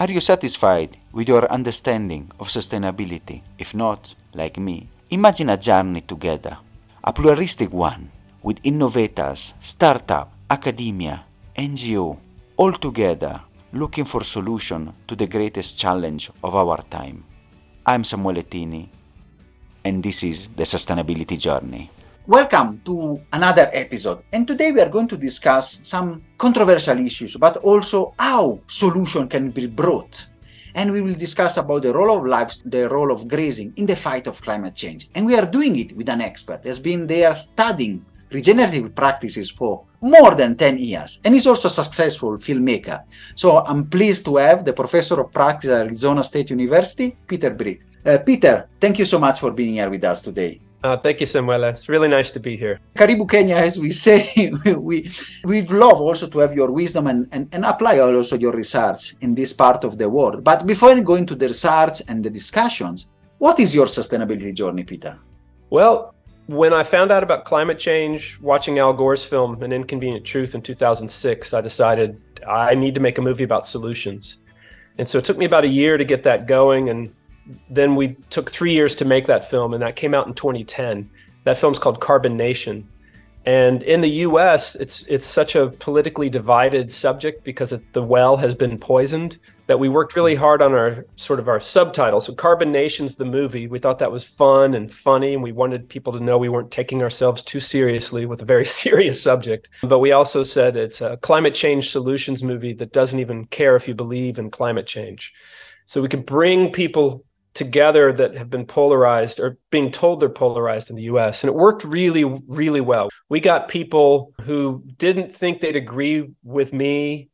Are you satisfied with your understanding of sustainability? If not, like me, imagine a journey together, a pluralistic one with innovators, startup, academia, NGO, all together looking for solution to the greatest challenge of our time. I'm Samuele Tini, and this is the Sustainability Journey. Welcome to another episode. And today we are going to discuss some controversial issues, but also how solution can be brought. And we will discuss about the role of lives, the role of grazing in the fight of climate change. And we are doing it with an expert has been there studying regenerative practices for more than 10 years and is also a successful filmmaker. So I'm pleased to have the professor of practice at Arizona State University, Peter Byck. Uh, Peter, thank you so much for being here with us today. Uh, thank you, Samuel. It's really nice to be here. Karibu Kenya, as we say, we we'd love also to have your wisdom and, and, and apply also your research in this part of the world. But before going to the research and the discussions, what is your sustainability journey, Peter? Well, when I found out about climate change, watching Al Gore's film An Inconvenient Truth in 2006, I decided I need to make a movie about solutions. And so it took me about a year to get that going and then we took three years to make that film, and that came out in 2010. That film's called Carbon Nation. And in the U.S., it's it's such a politically divided subject because it, the well has been poisoned that we worked really hard on our sort of our subtitle. So Carbon Nation's the movie. We thought that was fun and funny, and we wanted people to know we weren't taking ourselves too seriously with a very serious subject. But we also said it's a climate change solutions movie that doesn't even care if you believe in climate change. So we could bring people together that have been polarized or being told they're polarized in the US. And it worked really, really well. We got people who didn't think they'd agree with me,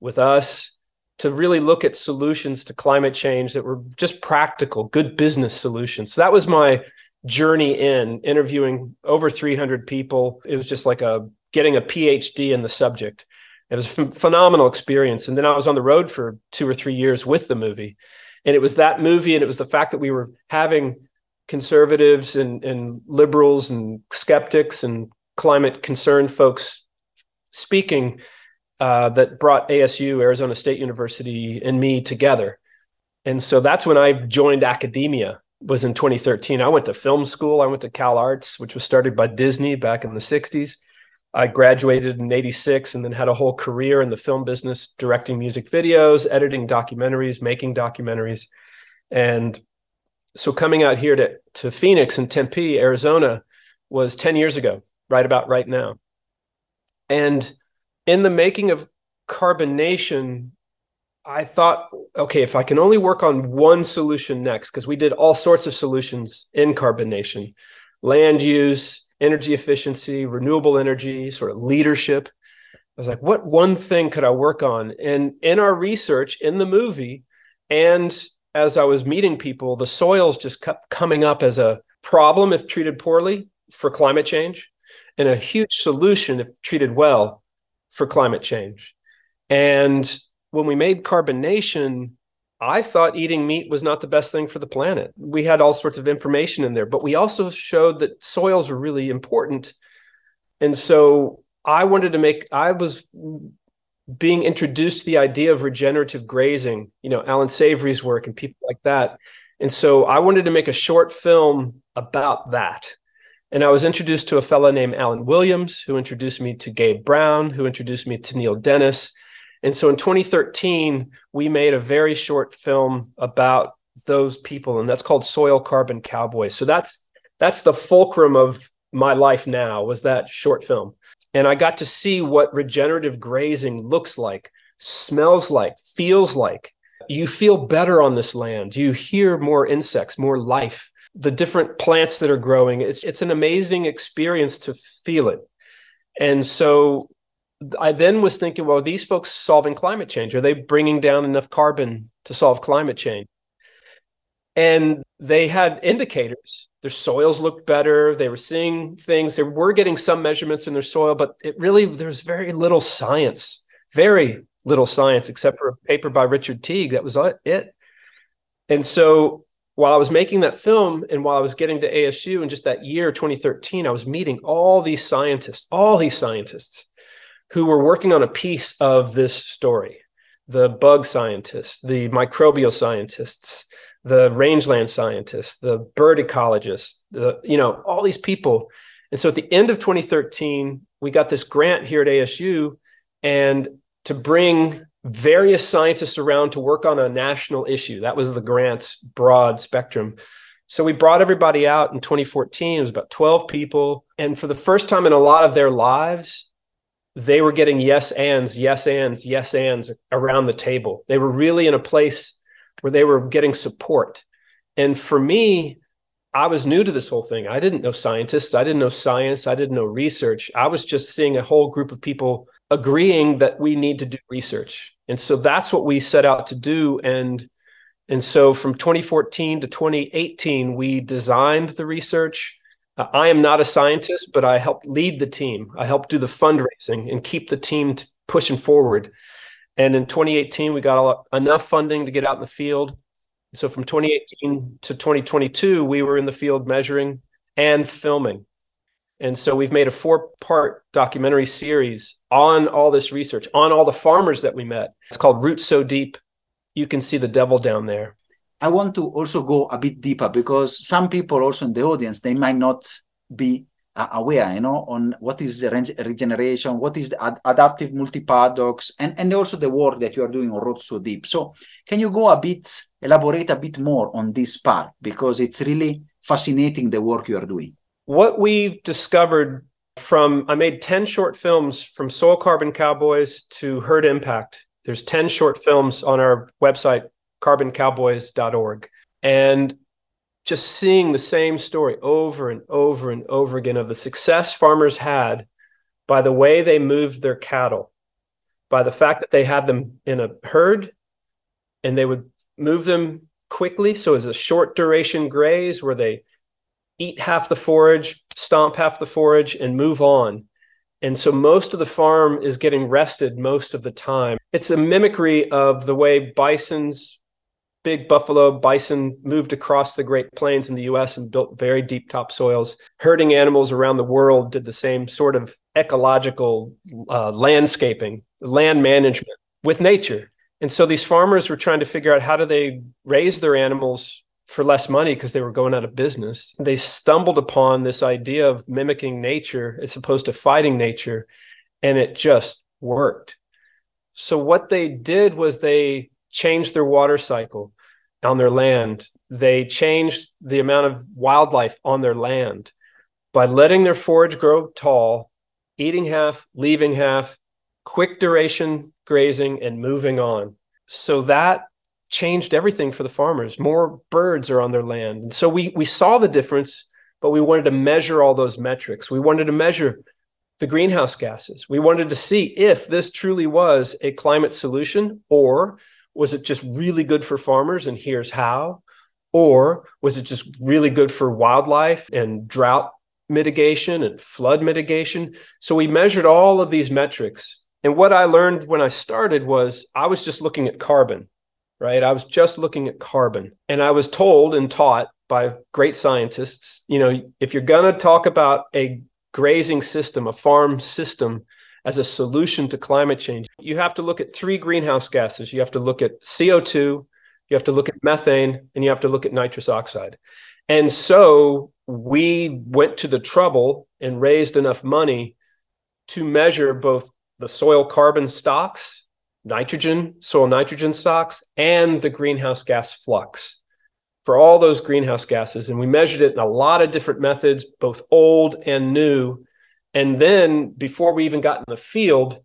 with us, to really look at solutions to climate change that were just practical, good business solutions. So that was my journey in interviewing over 300 people. It was just like a getting a PhD in the subject. It was a phenomenal experience. And then I was on the road for two or three years with the movie. And it was that movie, and it was the fact that we were having conservatives and, and liberals and skeptics and climate concerned folks speaking uh, that brought ASU, Arizona State University, and me together. And so that's when I joined academia was in 2013. I went to film school. I went to Cal Arts, which was started by Disney back in the 60s. I graduated in 86 and then had a whole career in the film business, directing music videos, editing documentaries, making documentaries. And so coming out here to, to Phoenix and Tempe, Arizona was 10 years ago, right about right now. And in the making of Carbon Nation, I thought, okay, if I can only work on one solution next, because we did all sorts of solutions in Carbon Nation land use, energy efficiency, renewable energy, sort of leadership. I was like, what one thing could I work on? And in our research in the movie, and as I was meeting people, the soils just kept coming up as a problem if treated poorly for climate change, and a huge solution if treated well for climate change. And when we made Carbon Nation, I thought eating meat was not the best thing for the planet. We had all sorts of information in there, but we also showed that soils were really important. And so I wanted to make, I was being introduced to the idea of regenerative grazing, you know, Alan Savory's work and people like that. And so I wanted to make a short film about that. And I was introduced to a fellow named Allen Williams, who introduced me to Gabe Brown, who introduced me to Neil Dennis and so in 2013, we made a very short film about those people, and that's called Soil Carbon Cowboys. So that's that's the fulcrum of my life now was that short film. And I got to see what regenerative grazing looks like, smells like, feels like. You feel better on this land. You hear more insects, more life, the different plants that are growing. It's, it's an amazing experience to feel it. And so I then was thinking, well, these folks solving climate change, are they bringing down enough carbon to solve climate change? And they had indicators. Their soils looked better. They were seeing things. They were getting some measurements in their soil, but it really, there's very little science, very little science, except for a paper by Richard Teague. That was it. And so while I was making that film and while I was getting to ASU in just that year, 2013, I was meeting all these scientists, all these scientists who were working on a piece of this story the bug scientists, the microbial scientists, the rangeland scientists, the bird ecologists, the you know all these people. And so at the end of 2013, we got this grant here at ASU, and to bring various scientists around to work on a national issue. That was the grant's broad spectrum. So we brought everybody out in 2014. It was about 12 people. And for the first time in a lot of their lives, they were getting yes ands, yes ands, yes ands around the table. They were really in a place where they were getting support. And for me, I was new to this whole thing. I didn't know scientists, I didn't know science, I didn't know research. I was just seeing a whole group of people agreeing that we need to do research. And so that's what we set out to do. And and so from 2014 to 2018, we designed the research. Uh, I am not a scientist, but I helped lead the team. I helped do the fundraising and keep the team t- pushing forward. And in 2018, we got enough funding to get out in the field. So from 2018 to 2022, we were in the field measuring and filming. And so we've made a four part documentary series on all this research, on all the farmers that we met. It's called Roots So Deep. You can see the devil down there. I want to also go a bit deeper because some people also in the audience, they might not be uh, aware, you know, on what is regeneration, what is the ad- adaptive multi-paddock, and, and also the work that you are doing on Roots So Deep. So can you go a bit, elaborate a bit more on this part because it's really fascinating the work you are doing what we've discovered from I made 10 short films from Soil Carbon Cowboys to Herd Impact. There's 10 short films on our website, carboncowboys.org. And just seeing the same story over and over and over again of the success farmers had by the way they moved their cattle, by the fact that they had them in a herd and they would move them quickly. So as a short duration graze where they eat half the forage, stomp half the forage, and move on. And so most of the farm is getting rested most of the time. It's a mimicry of the way bisons, big buffalo bison, moved across the Great Plains in the US and built very deep topsoils. Herding animals around the world did the same sort of ecological uh, landscaping, land management with nature. And so these farmers were trying to figure out how do they raise their animals for less money because they were going out of business. They stumbled upon this idea of mimicking nature as opposed to fighting nature, and it just worked. So, what they did was they changed their water cycle on their land. They changed the amount of wildlife on their land by letting their forage grow tall, eating half, leaving half, quick duration grazing, and moving on. So, that changed everything for the farmers. More birds are on their land. And so we we saw the difference, but we wanted to measure all those metrics. We wanted to measure the greenhouse gases. We wanted to see if this truly was a climate solution or was it just really good for farmers and here's how? Or was it just really good for wildlife and drought mitigation and flood mitigation? So we measured all of these metrics. And what i learned when i started was i was just looking at carbon right? I was just looking at carbon. And I was told and taught by great scientists, you know, if you're going to talk about a grazing system, a farm system as a solution to climate change, you have to look at three greenhouse gases. You have to look at CO2, you have to look at methane, and you have to look at nitrous oxide. And so we went to the trouble and raised enough money to measure both the soil carbon stocks nitrogen, soil nitrogen stocks, and the greenhouse gas flux for all those greenhouse gases. And we measured it in a lot of different methods, both old and new. And then before we even got in the field,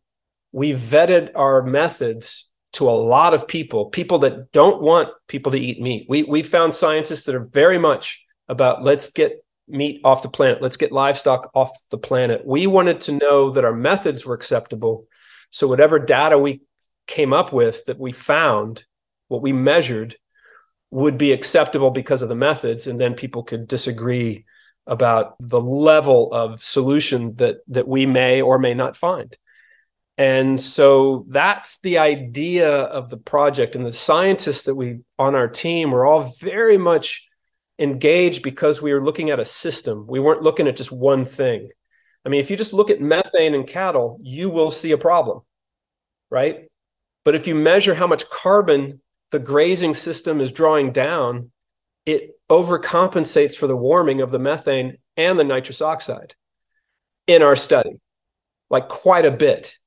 we vetted our methods to a lot of people, people that don't want people to eat meat. We, we found scientists that are very much about let's get meat off the planet, let's get livestock off the planet. We wanted to know that our methods were acceptable. So, whatever data we came up with that we found, what we measured, would be acceptable because of the methods, and then people could disagree about the level of solution that that we may or may not find. And so that's the idea of the project. And the scientists that we on our team were all very much engaged because we were looking at a system. We weren't looking at just one thing. I mean, if you just look at methane in cattle, you will see a problem, right? But if you measure how much carbon the grazing system is drawing down, it overcompensates for the warming of the methane and the nitrous oxide in our study, like quite a bit.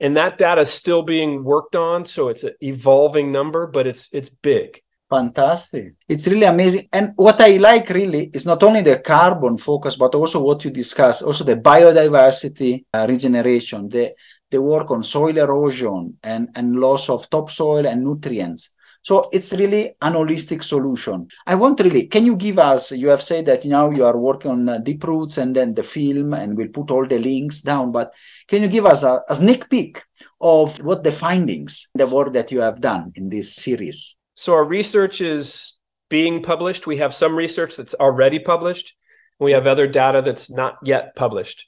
And that data is still being worked on, so it's an evolving number, but it's it's big. Fantastic. It's really amazing. And what I like really is not only the carbon focus, but also what you discuss, also the biodiversity uh, regeneration, the, the work on soil erosion and, and loss of topsoil and nutrients. So it's really an holistic solution. I want really, can you give us, you have said that now you are working on uh, Deep Roots and then the film, and we'll put all the links down, but can you give us a, a sneak peek of what the findings, the work that you have done in this series? So our research is being published. We have some research that's already published. We have other data that's not yet published.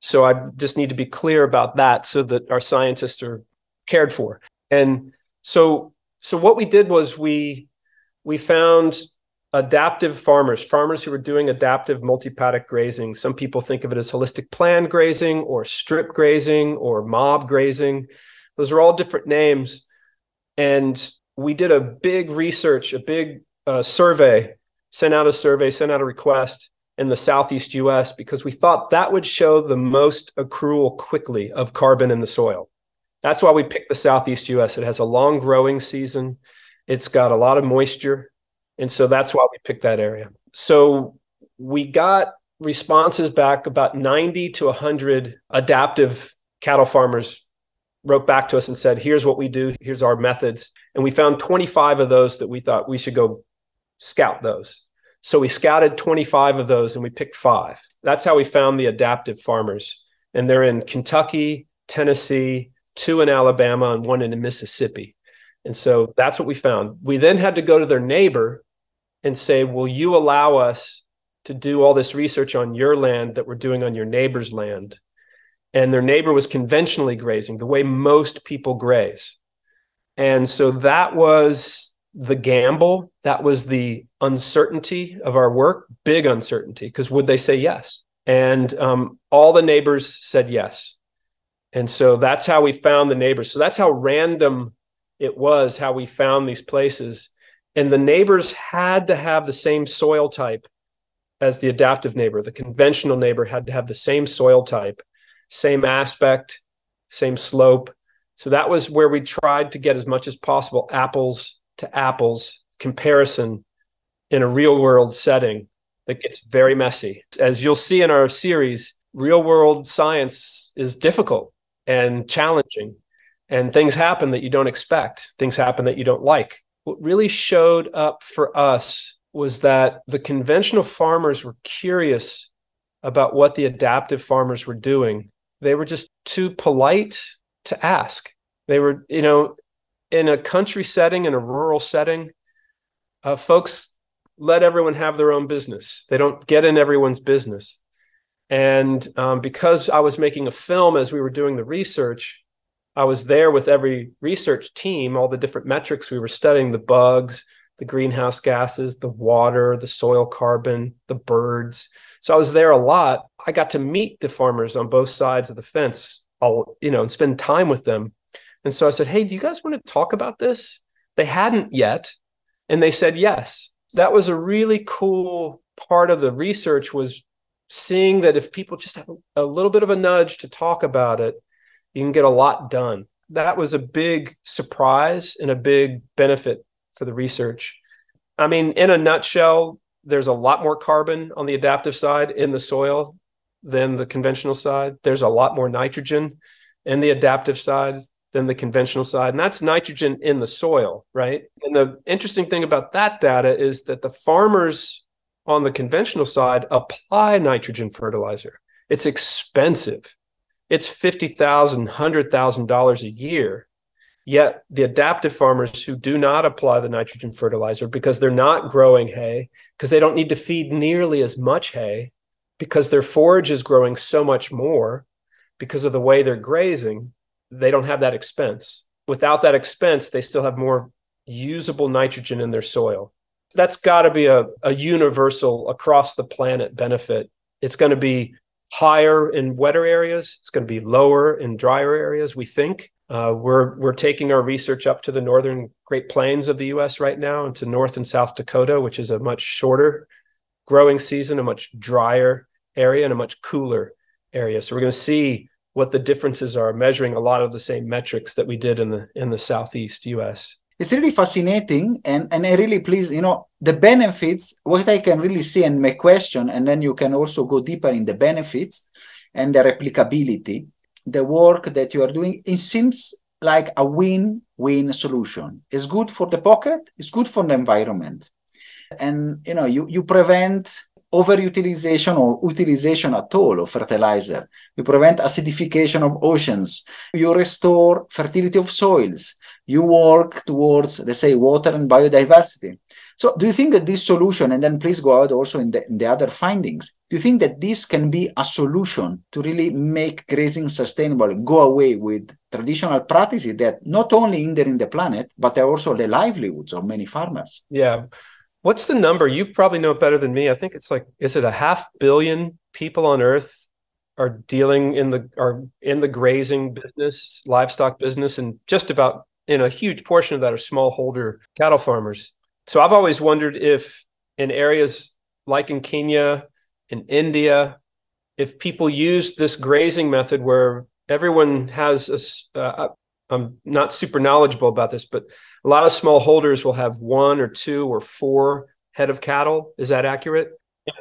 So I just need to be clear about that so that our scientists are cared for. And so so what we did was we we found adaptive farmers, farmers who were doing adaptive multi-paddock grazing. Some people think of it as holistic plan grazing or strip grazing or mob grazing. Those are all different names. And we did a big research, a big uh, survey, sent out a survey, sent out a request in the southeast US because we thought that would show the most accrual quickly of carbon in the soil. That's why we picked the southeast US. It has a long growing season, it's got a lot of moisture. And so that's why we picked that area. So we got responses back about 90 to 100 adaptive cattle farmers wrote back to us and said, here's what we do, here's our methods. And we found 25 of those that we thought we should go scout those. So we scouted 25 of those and we picked five. That's how we found the adaptive farmers. And they're in Kentucky, Tennessee, two in Alabama, and one in Mississippi. And so that's what we found. We then had to go to their neighbor and say, Will you allow us to do all this research on your land that we're doing on your neighbor's land? and their neighbor was conventionally grazing the way most people graze and so that was the gamble that was the uncertainty of our work big uncertainty because would they say yes and um, all the neighbors said yes and so that's how we found the neighbors so that's how random it was how we found these places and the neighbors had to have the same soil type as the adaptive neighbor the conventional neighbor had to have the same soil type same aspect, same slope. So that was where we tried to get as much as possible apples to apples comparison in a real world setting that gets very messy. As you'll see in our series, real world science is difficult and challenging, and things happen that you don't expect, things happen that you don't like. What really showed up for us was that the conventional farmers were curious about what the adaptive farmers were doing they were just too polite to ask. They were, you know, in a country setting, in a rural setting, uh, folks let everyone have their own business. They don't get in everyone's business. And um, because I was making a film as we were doing the research, I was there with every research team, all the different metrics we were studying the bugs, the greenhouse gases, the water, the soil carbon, the birds. So I was there a lot. I got to meet the farmers on both sides of the fence, all you know, and spend time with them. And so I said, "Hey, do you guys want to talk about this?" They hadn't yet, and they said yes. That was a really cool part of the research was seeing that if people just have a little bit of a nudge to talk about it, you can get a lot done. That was a big surprise and a big benefit for the research. I mean, in a nutshell, there's a lot more carbon on the adaptive side in the soil than the conventional side. There's a lot more nitrogen in the adaptive side than the conventional side. And that's nitrogen in the soil, right? And the interesting thing about that data is that the farmers on the conventional side apply nitrogen fertilizer. It's expensive. It's $50,000, $100,000 a year. Yet the adaptive farmers who do not apply the nitrogen fertilizer because they're not growing hay, because they don't need to feed nearly as much hay, because their forage is growing so much more because of the way they're grazing, they don't have that expense. Without that expense, they still have more usable nitrogen in their soil. That's got to be a, a universal across the planet benefit. It's going to be higher in wetter areas, it's going to be lower in drier areas, we think Uh, we're we're taking our research up to the northern Great Plains of the U.S. right now, into North and South Dakota, which is a much shorter growing season, a much drier area, and a much cooler area. So we're going to see what the differences are, measuring a lot of the same metrics that we did in the in the Southeast U.S. It's really fascinating, and and I really please, you know, the benefits. What I can really see and my question, and then you can also go deeper in the benefits and the replicability. The work that you are doing, it seems like a win-win solution. It's good for the pocket. It's good for the environment, and you know, you you prevent overutilization or utilization at all of fertilizer. You prevent acidification of oceans. You restore fertility of soils. You work towards, let's say, water and biodiversity. So, do you think that this solution, and then please go out also in the, in the other findings, do you think that this can be a solution to really make grazing sustainable, go away with traditional practices that not only hindering the planet, but are also the livelihoods of many farmers? Yeah. What's the number? You probably know it better than me. I think it's like, is it a half billion people on Earth are dealing in the are in the grazing business, livestock business, and just about in a huge portion of that are smallholder cattle farmers. So I've always wondered if in areas like in Kenya, in India, if people use this grazing method where everyone has a, uh, I'm not super knowledgeable about this, but a lot of small holders will have one or two or four head of cattle. Is that accurate?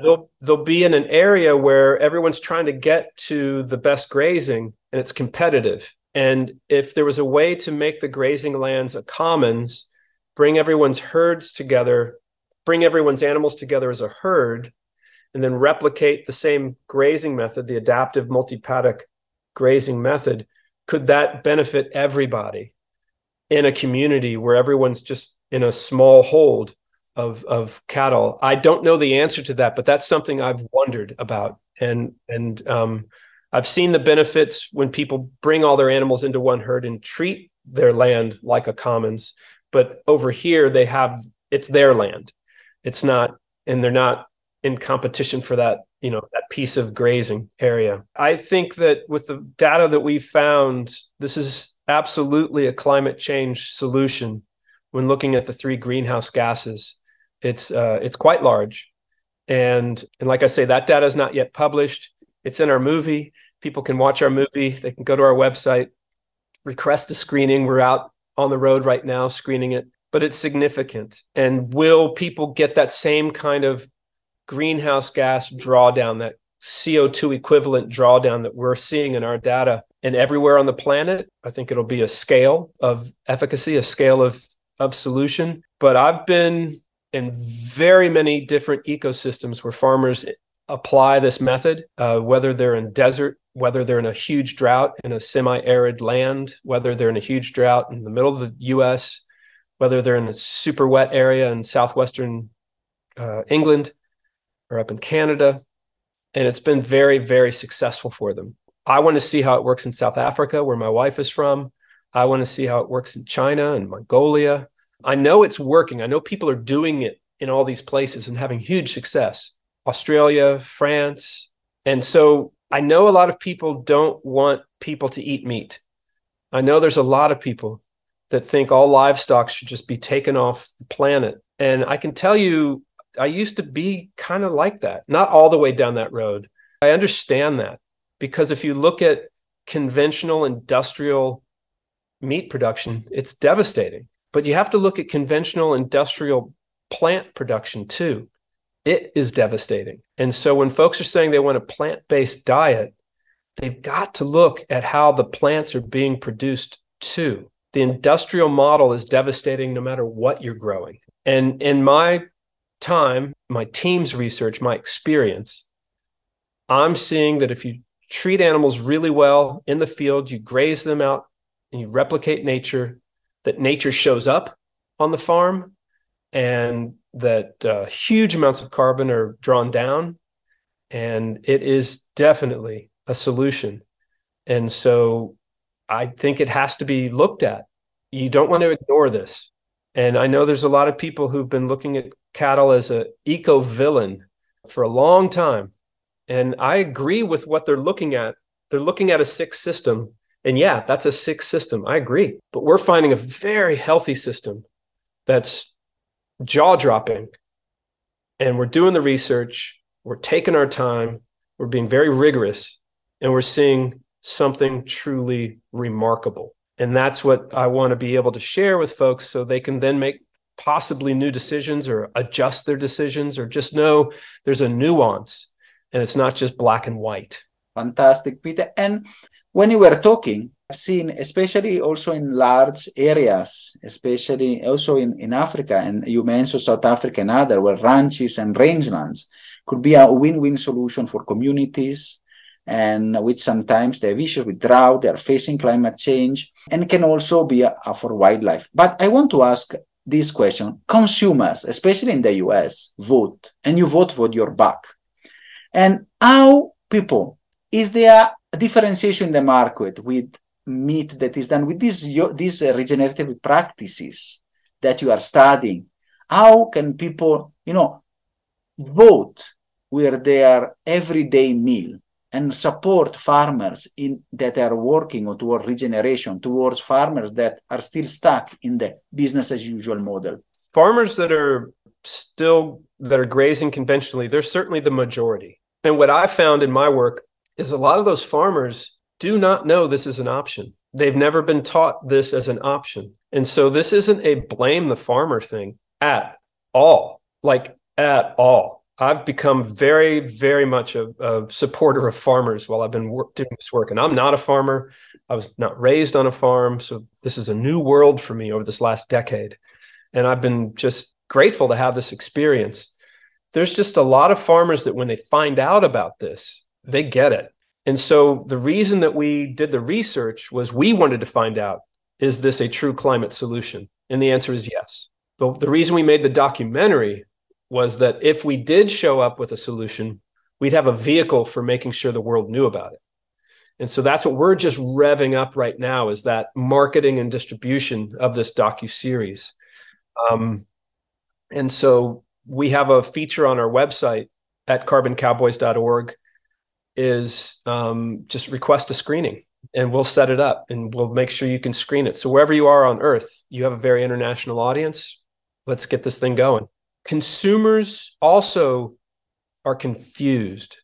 They'll they'll be in an area where everyone's trying to get to the best grazing and it's competitive. And if there was a way to make the grazing lands a commons, bring everyone's herds together, bring everyone's animals together as a herd, and then replicate the same grazing method, the adaptive multi-paddock grazing method, could that benefit everybody in a community where everyone's just in a small hold of of cattle? I don't know the answer to that, but that's something I've wondered about, and and um, I've seen the benefits when people bring all their animals into one herd and treat their land like a commons. But over here, they have it's their land. It's not, and they're not in competition for that you know that piece of grazing area i think that with the data that we found this is absolutely a climate change solution when looking at the three greenhouse gases it's uh, it's quite large and and like i say that data is not yet published it's in our movie people can watch our movie they can go to our website request a screening we're out on the road right now screening it but it's significant and will people get that same kind of greenhouse gas drawdown, that CO2 equivalent drawdown that we're seeing in our data and everywhere on the planet. I think it'll be a scale of efficacy, a scale of, of solution. But I've been in very many different ecosystems where farmers apply this method, uh, whether they're in desert, whether they're in a huge drought in a semi arid land, whether they're in a huge drought in the middle of the US, whether they're in a super wet area in southwestern uh, England or up in Canada. And it's been very, very successful for them. I want to see how it works in South Africa, where my wife is from. I want to see how it works in China and Mongolia. I know it's working. I know people are doing it in all these places and having huge success. Australia, France. And so I know a lot of people don't want people to eat meat. I know there's a lot of people that think all livestock should just be taken off the planet. And I can tell you I used to be kind of like that, not all the way down that road. I understand that because if you look at conventional industrial meat production, it's devastating. But you have to look at conventional industrial plant production too. It is devastating. And so when folks are saying they want a plant based diet, they've got to look at how the plants are being produced too. The industrial model is devastating no matter what you're growing. And in my time, my team's research, my experience, I'm seeing that if you treat animals really well in the field, you graze them out and you replicate nature, that nature shows up on the farm and that uh, huge amounts of carbon are drawn down. And it is definitely a solution. And so I think it has to be looked at. You don't want to ignore this. And I know there's a lot of people who've been looking at cattle as a eco villain for a long time. And I agree with what they're looking at. They're looking at a sick system And yeah, that's a sick system. I agree. But we're finding a very healthy system that's jaw dropping. And we're doing the research, we're taking our time, we're being very rigorous, and we're seeing something truly remarkable. And that's what I want to be able to share with folks so they can then make possibly new decisions or adjust their decisions or just know there's a nuance and it's not just black and white. Fantastic, Peter. And when you were talking, seen, especially also in large areas, especially also in, in Africa, and you mentioned South Africa and other, where ranches and rangelands could be a win-win solution for communities, and which sometimes they have issues with drought, they are facing climate change, and can also be a, a for wildlife. But I want to ask this question consumers especially in the us vote and you vote for your buck and how people is there a differentiation in the market with meat that is done with these these uh, regenerative practices that you are studying. How can people you know vote with their everyday meal and support farmers in that are working toward regeneration towards farmers that are still stuck in the business as usual model? Farmers that are still that are grazing conventionally they're certainly the majority. And what i found in my work is a lot of those farmers do not know this is an option they've never been taught this as an option and so this isn't a blame the farmer thing at all like at all I've become very, very much a, a supporter of farmers while I've been work, doing this work. And I'm not a farmer. I was not raised on a farm. So this is a new world for me over this last decade. And I've been just grateful to have this experience. There's just a lot of farmers that when they find out about this, they get it. And so the reason that we did the research was we wanted to find out is this a true climate solution? And the answer is yes. But the reason we made the documentary was that if we did show up with a solution, we'd have a vehicle for making sure the world knew about it. And so that's what we're just revving up right now is that marketing and distribution of this docu series. Um, and so we have a feature on our website at carboncowboys.org is um, just request a screening and we'll set it up and we'll make sure you can screen it. So wherever you are on earth, you have a very international audience. Let's get this thing going. Consumers also are confused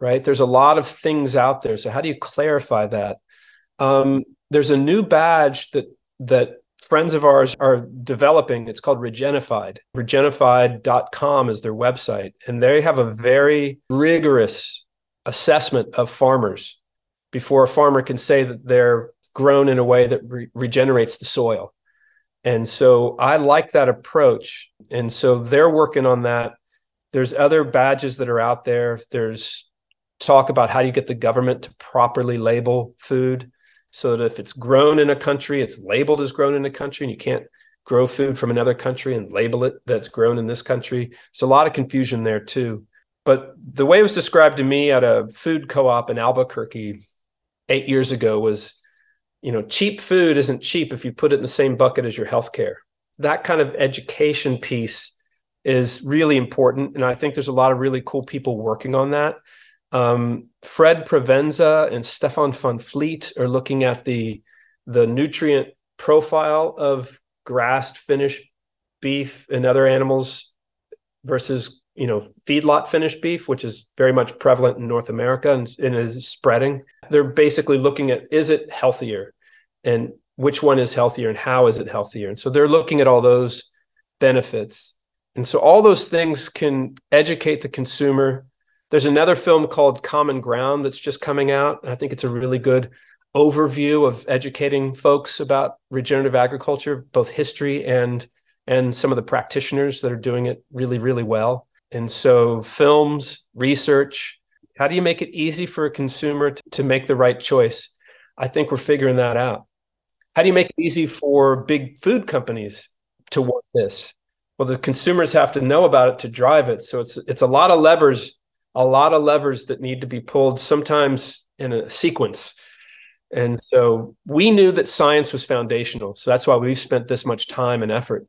right? There's a lot of things out there. So how do you clarify that? Um, there's a new badge that that friends of ours are developing. It's called regenified. Regenified.com is their website. And they have a very rigorous assessment of farmers before a farmer can say that they're grown in a way that re- regenerates the soil and so I like that approach. And so they're working on that. There's other badges that are out there. There's talk about how do you get the government to properly label food so that if it's grown in a country, it's labeled as grown in a country, and you can't grow food from another country and label it that's grown in this country. There's a lot of confusion there too. But the way it was described to me at a food co-op in Albuquerque eight years ago was you know, cheap food isn't cheap if you put it in the same bucket as your healthcare. That kind of education piece is really important. And I think there's a lot of really cool people working on that. Um, Fred Provenza and Stephan van Vliet are looking at the the nutrient profile of grassed finished beef and other animals versus you know feedlot finished beef which is very much prevalent in north america and, and is spreading. They're basically looking at is it healthier? And which one is healthier and how is it healthier? And so they're looking at all those benefits. And so all those things can educate the consumer. There's another film called common ground that's just coming out. I think it's a really good overview of educating folks about regenerative agriculture both history and and some of the practitioners that are doing it really really well and so, films, research, how do you make it easy for a consumer to, to make the right choice? I think we're figuring that out. How do you make it easy for big food companies to want this? Well, the consumers have to know about it to drive it. So it's it's a lot of levers, a lot of levers that need to be pulled, sometimes in a sequence. And so we knew that science was foundational. So that's why we've spent this much time and effort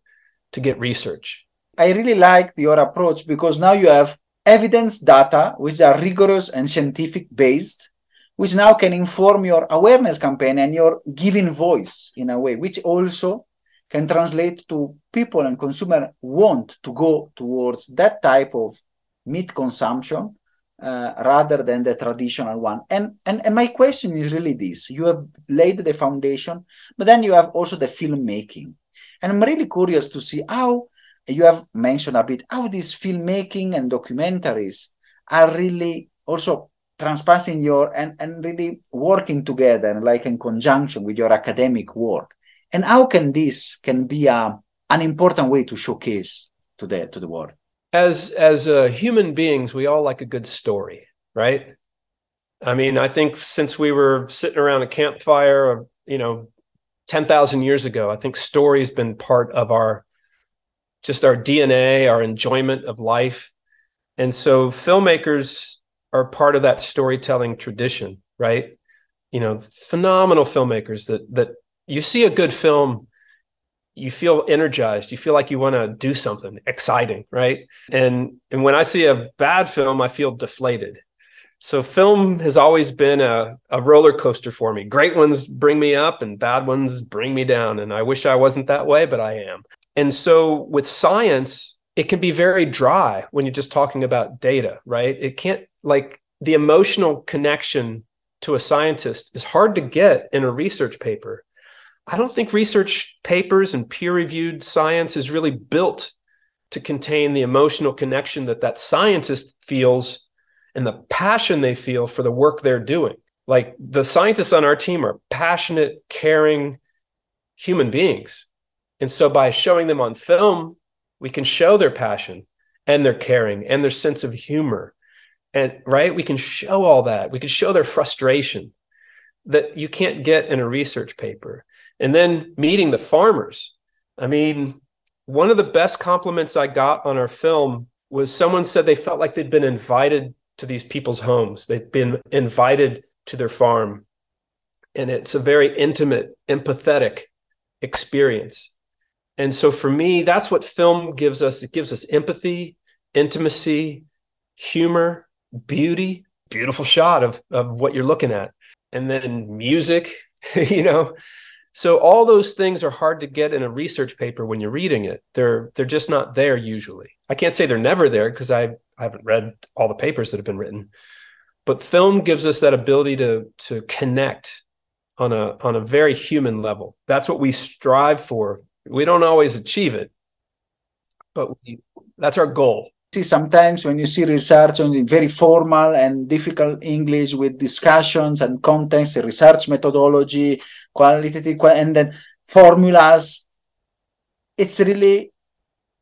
to get research. I really like your approach because now you have evidence data which are rigorous and scientific based, which now can inform your awareness campaign and your giving voice in a way, which also can translate to people and consumer want to go towards that type of meat consumption uh, rather than the traditional one. And, and and my question is really this: you have laid the foundation, but then you have also the filmmaking, and I'm really curious to see how you have mentioned a bit how these filmmaking and documentaries are really also transpassing your and, and really working together and like in conjunction with your academic work. And how can this can be a, an important way to showcase to the to the world? As as uh, human beings we all like a good story right? I mean i think since we were sitting around a campfire you know 10,000 years ago i think story's been part of our just our dna our enjoyment of life. And so filmmakers are part of that storytelling tradition right? You know phenomenal filmmakers that that you see a good film you feel energized you feel like you want to do something exciting right? And and when i see a bad film i feel deflated. So film has always been a, a roller coaster for me. Great ones bring me up and bad ones bring me down. And i wish i wasn't that way but i am and so with science it can be very dry when you're just talking about data right it can't like the emotional connection to a scientist is hard to get in a research paper I don't think research papers and peer reviewed science is really built to contain the emotional connection that that scientist feels and the passion they feel for the work they're doing. Like the scientists on our team are passionate, caring human beings. And so by showing them on film, we can show their passion and their caring and their sense of humor. And right, we can show all that. We can show their frustration that you can't get in a research paper. And then meeting the farmers. I mean, one of the best compliments I got on our film was someone said they felt like they'd been invited to these people's homes. They'd been invited to their farm. And it's a very intimate, empathetic experience. And so for me, that's what film gives us. It gives us empathy, intimacy, humor, beauty, beautiful shot of, of what you're looking at. And then music, you know, so all those things are hard to get in a research paper when you're reading it. They're they're just not there usually. I can't say they're never there because I, I haven't read all the papers that have been written. But film gives us that ability to to connect on a on a very human level. That's what we strive for. We don't always achieve it, but we, that's our goal. See sometimes when you see research on very formal and difficult English with discussions and context, research methodology, qualitative, and then formulas, it's really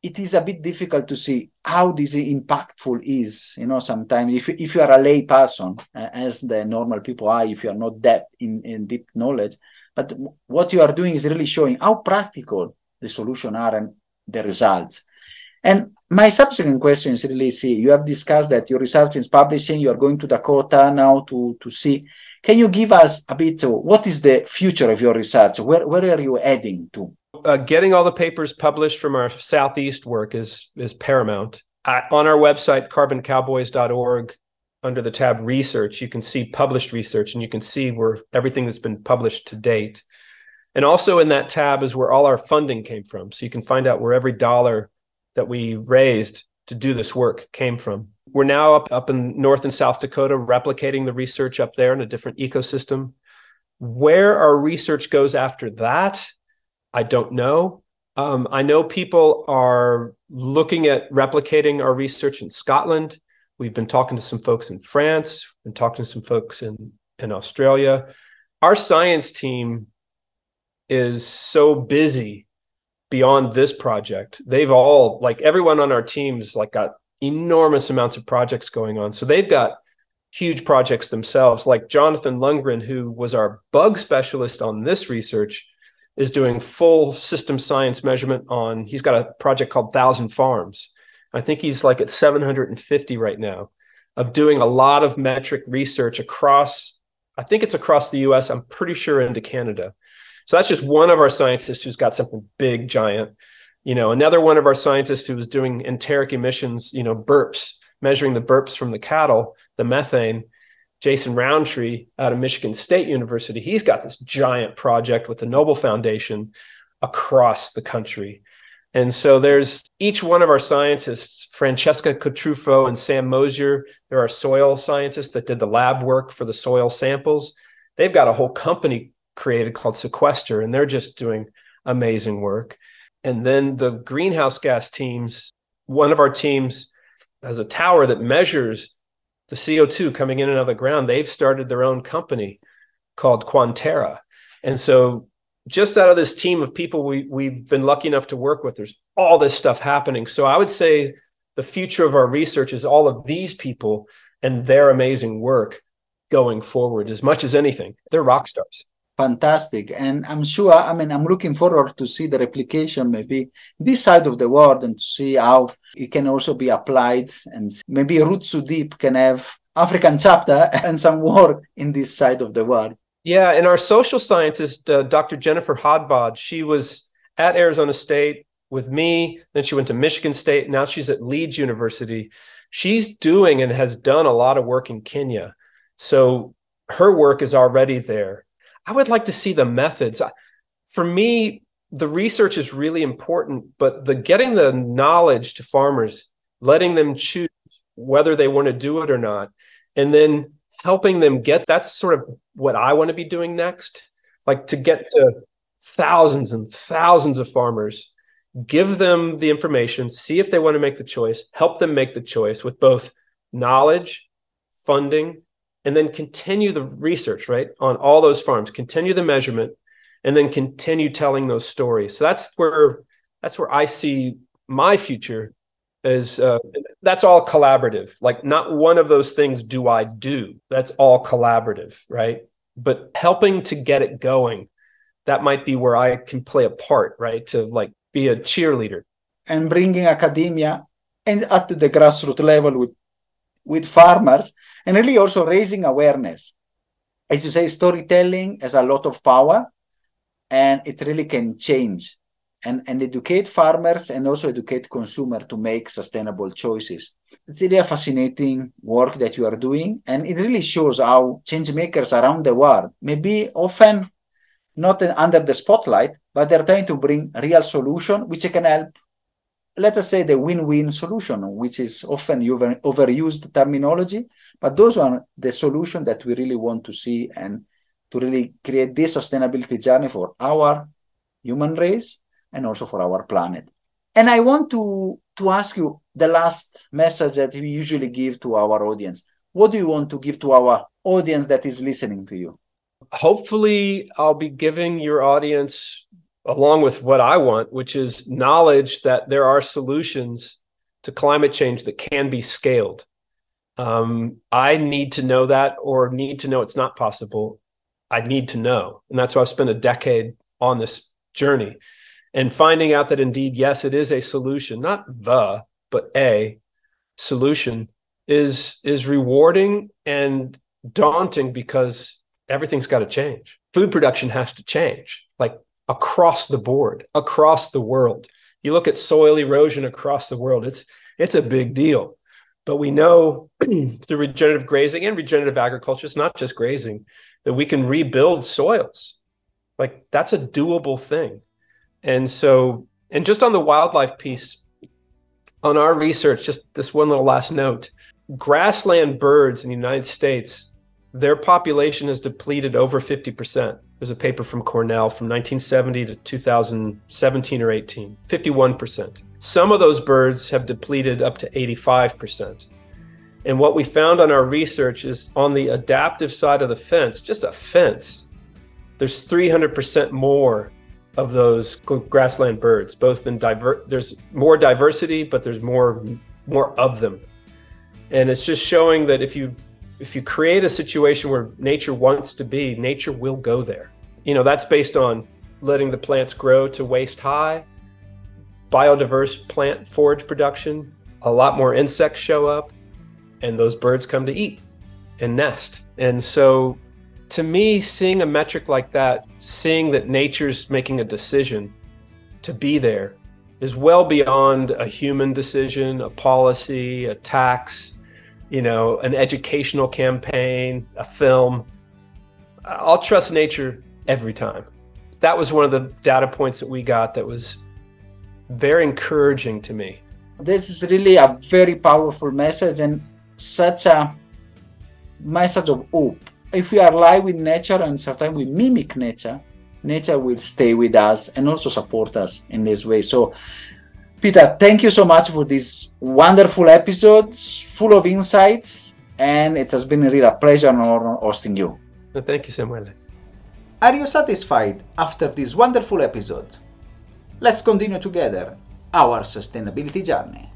it is a bit difficult to see how this impactful is you know sometimes. If, if you are a lay person as the normal people are if you are not depth in, in deep knowledge but what you are doing is really showing how practical the solution are and the results and my subsequent question is really see, you have discussed that your research is publishing, you're going to Dakota now to, to see. Can you give us a bit, of, what is the future of your research? Where, where are you heading to? Uh, getting all the papers published from our Southeast work is, is paramount. Uh, on our website, carboncowboys.org, under the tab research, you can see published research and you can see where everything that's been published to date. And also in that tab is where all our funding came from. So you can find out where every dollar that we raised to do this work came from. We're now up, up in North and South Dakota, replicating the research up there in a different ecosystem. Where our research goes after that, I don't know. Um, I know people are looking at replicating our research in Scotland. We've been talking to some folks in France, been talking to some folks in, in Australia. Our science team is so busy beyond this project. They've all like everyone on our teams like got enormous amounts of projects going on. So they've got huge projects themselves. Like jonathan lundgren who was our bug specialist on this research is doing full system science measurement on he's got a project called thousand farms. I think he's like at 750 right now of doing a lot of metric research across i think it's across the us i'm pretty sure into canada so that's just one of our scientists who's got something big, giant. You know, another one of our scientists who was doing enteric emissions, you know, burps, measuring the burps from the cattle, the methane. Jason Rountree out of Michigan State University, he's got this giant project with the Noble Foundation across the country. And so there's each one of our scientists, Francesca Cotrufo and Sam Mosier, there are our soil scientists that did the lab work for the soil samples. They've got a whole company created called Sequester, and they're just doing amazing work. And then the greenhouse gas teams, one of our teams has a tower that measures the CO2 coming in and out of the ground. They've started their own company called Quanterra. And so just out of this team of people we we've been lucky enough to work with, there's all this stuff happening. So I would say the future of our research is all of these people and their amazing work going forward as much as anything. They're rock stars. Fantastic. And I'm sure, I mean, I'm looking forward to see the replication maybe this side of the world and to see how it can also be applied. And maybe Roots So Deep can have African chapter and some work in this side of the world. Yeah, and our social scientist, uh, Dr. Jennifer Hodbod, she was at Arizona State with me. Then she went to Michigan State. Now she's at Leeds University. She's doing and has done a lot of work in Kenya. So her work is already there. I would like to see the methods. For me, the research is really important, but the getting the knowledge to farmers, letting them choose whether they want to do it or not, and then helping them get that's sort of what I want to be doing next. Like to get to thousands and thousands of farmers, give them the information, see if they want to make the choice, help them make the choice with both knowledge, funding, and then continue the research, right, on all those farms, continue the measurement, and then continue telling those stories. So that's where that's where I see my future is uh, that's all collaborative. Like not one of those things do I do. That's all collaborative, right? But helping to get it going, that might be where I can play a part, right? To like be a cheerleader and bringing academia and at the grassroots level with with farmers and really also raising awareness. As you say, storytelling has a lot of power and it really can change and, and educate farmers and also educate consumer to make sustainable choices. It's really a fascinating work that you are doing, and it really shows how change makers around the world, maybe often not under the spotlight, but they're trying to bring real solution which can help let us say the win-win solution, which is often over, overused terminology, but those are the solution that we really want to see and to really create this sustainability journey for our human race and also for our planet. And I want to, to ask you the last message that we usually give to our audience. What do you want to give to our audience that is listening to you? Hopefully, I'll be giving your audience along with what I want, which is knowledge that there are solutions to climate change that can be scaled. Um, I need to know that or need to know it's not possible. I need to know. And that's why I've spent a decade on this journey and finding out that indeed, yes, it is a solution, not the, but a solution is is rewarding and daunting because everything's got to change. Food production has to change. Like across the board, across the world. You look at soil erosion across the world, it's it's a big deal. But we know through regenerative grazing and regenerative agriculture, it's not just grazing, that we can rebuild soils. Like that's a doable thing. And so, and just on the wildlife piece, on our research, just this one little last note grassland birds in the United States, their population is depleted over 50%. There's a paper from Cornell from 1970 to 2017 or 18, 51%. Some of those birds have depleted up to 85%. And what we found on our research is on the adaptive side of the fence, just a fence, there's 300% more of those grassland birds, both in diver there's more diversity, but there's more more of them. And it's just showing that if you if you create a situation where nature wants to be, nature will go there. You know, that's based on letting the plants grow to waist high, biodiverse plant forage production, a lot more insects show up, and those birds come to eat and nest. And so to me, seeing a metric like that, seeing that nature's making a decision to be there is well beyond a human decision, a policy, a tax. You know, an educational campaign, a film. I'll trust nature every time. That was one of the data points that we got that was very encouraging to me. This is really a very powerful message and such a message of hope. If we are alive with nature and sometimes we mimic nature, nature will stay with us and also support us in this way. So, Peter, thank you so much for this wonderful episode, full of insights, and it has been really a real pleasure and honor hosting you. Thank you, Samuel. Are you satisfied after this wonderful episode? Let's continue together our sustainability journey.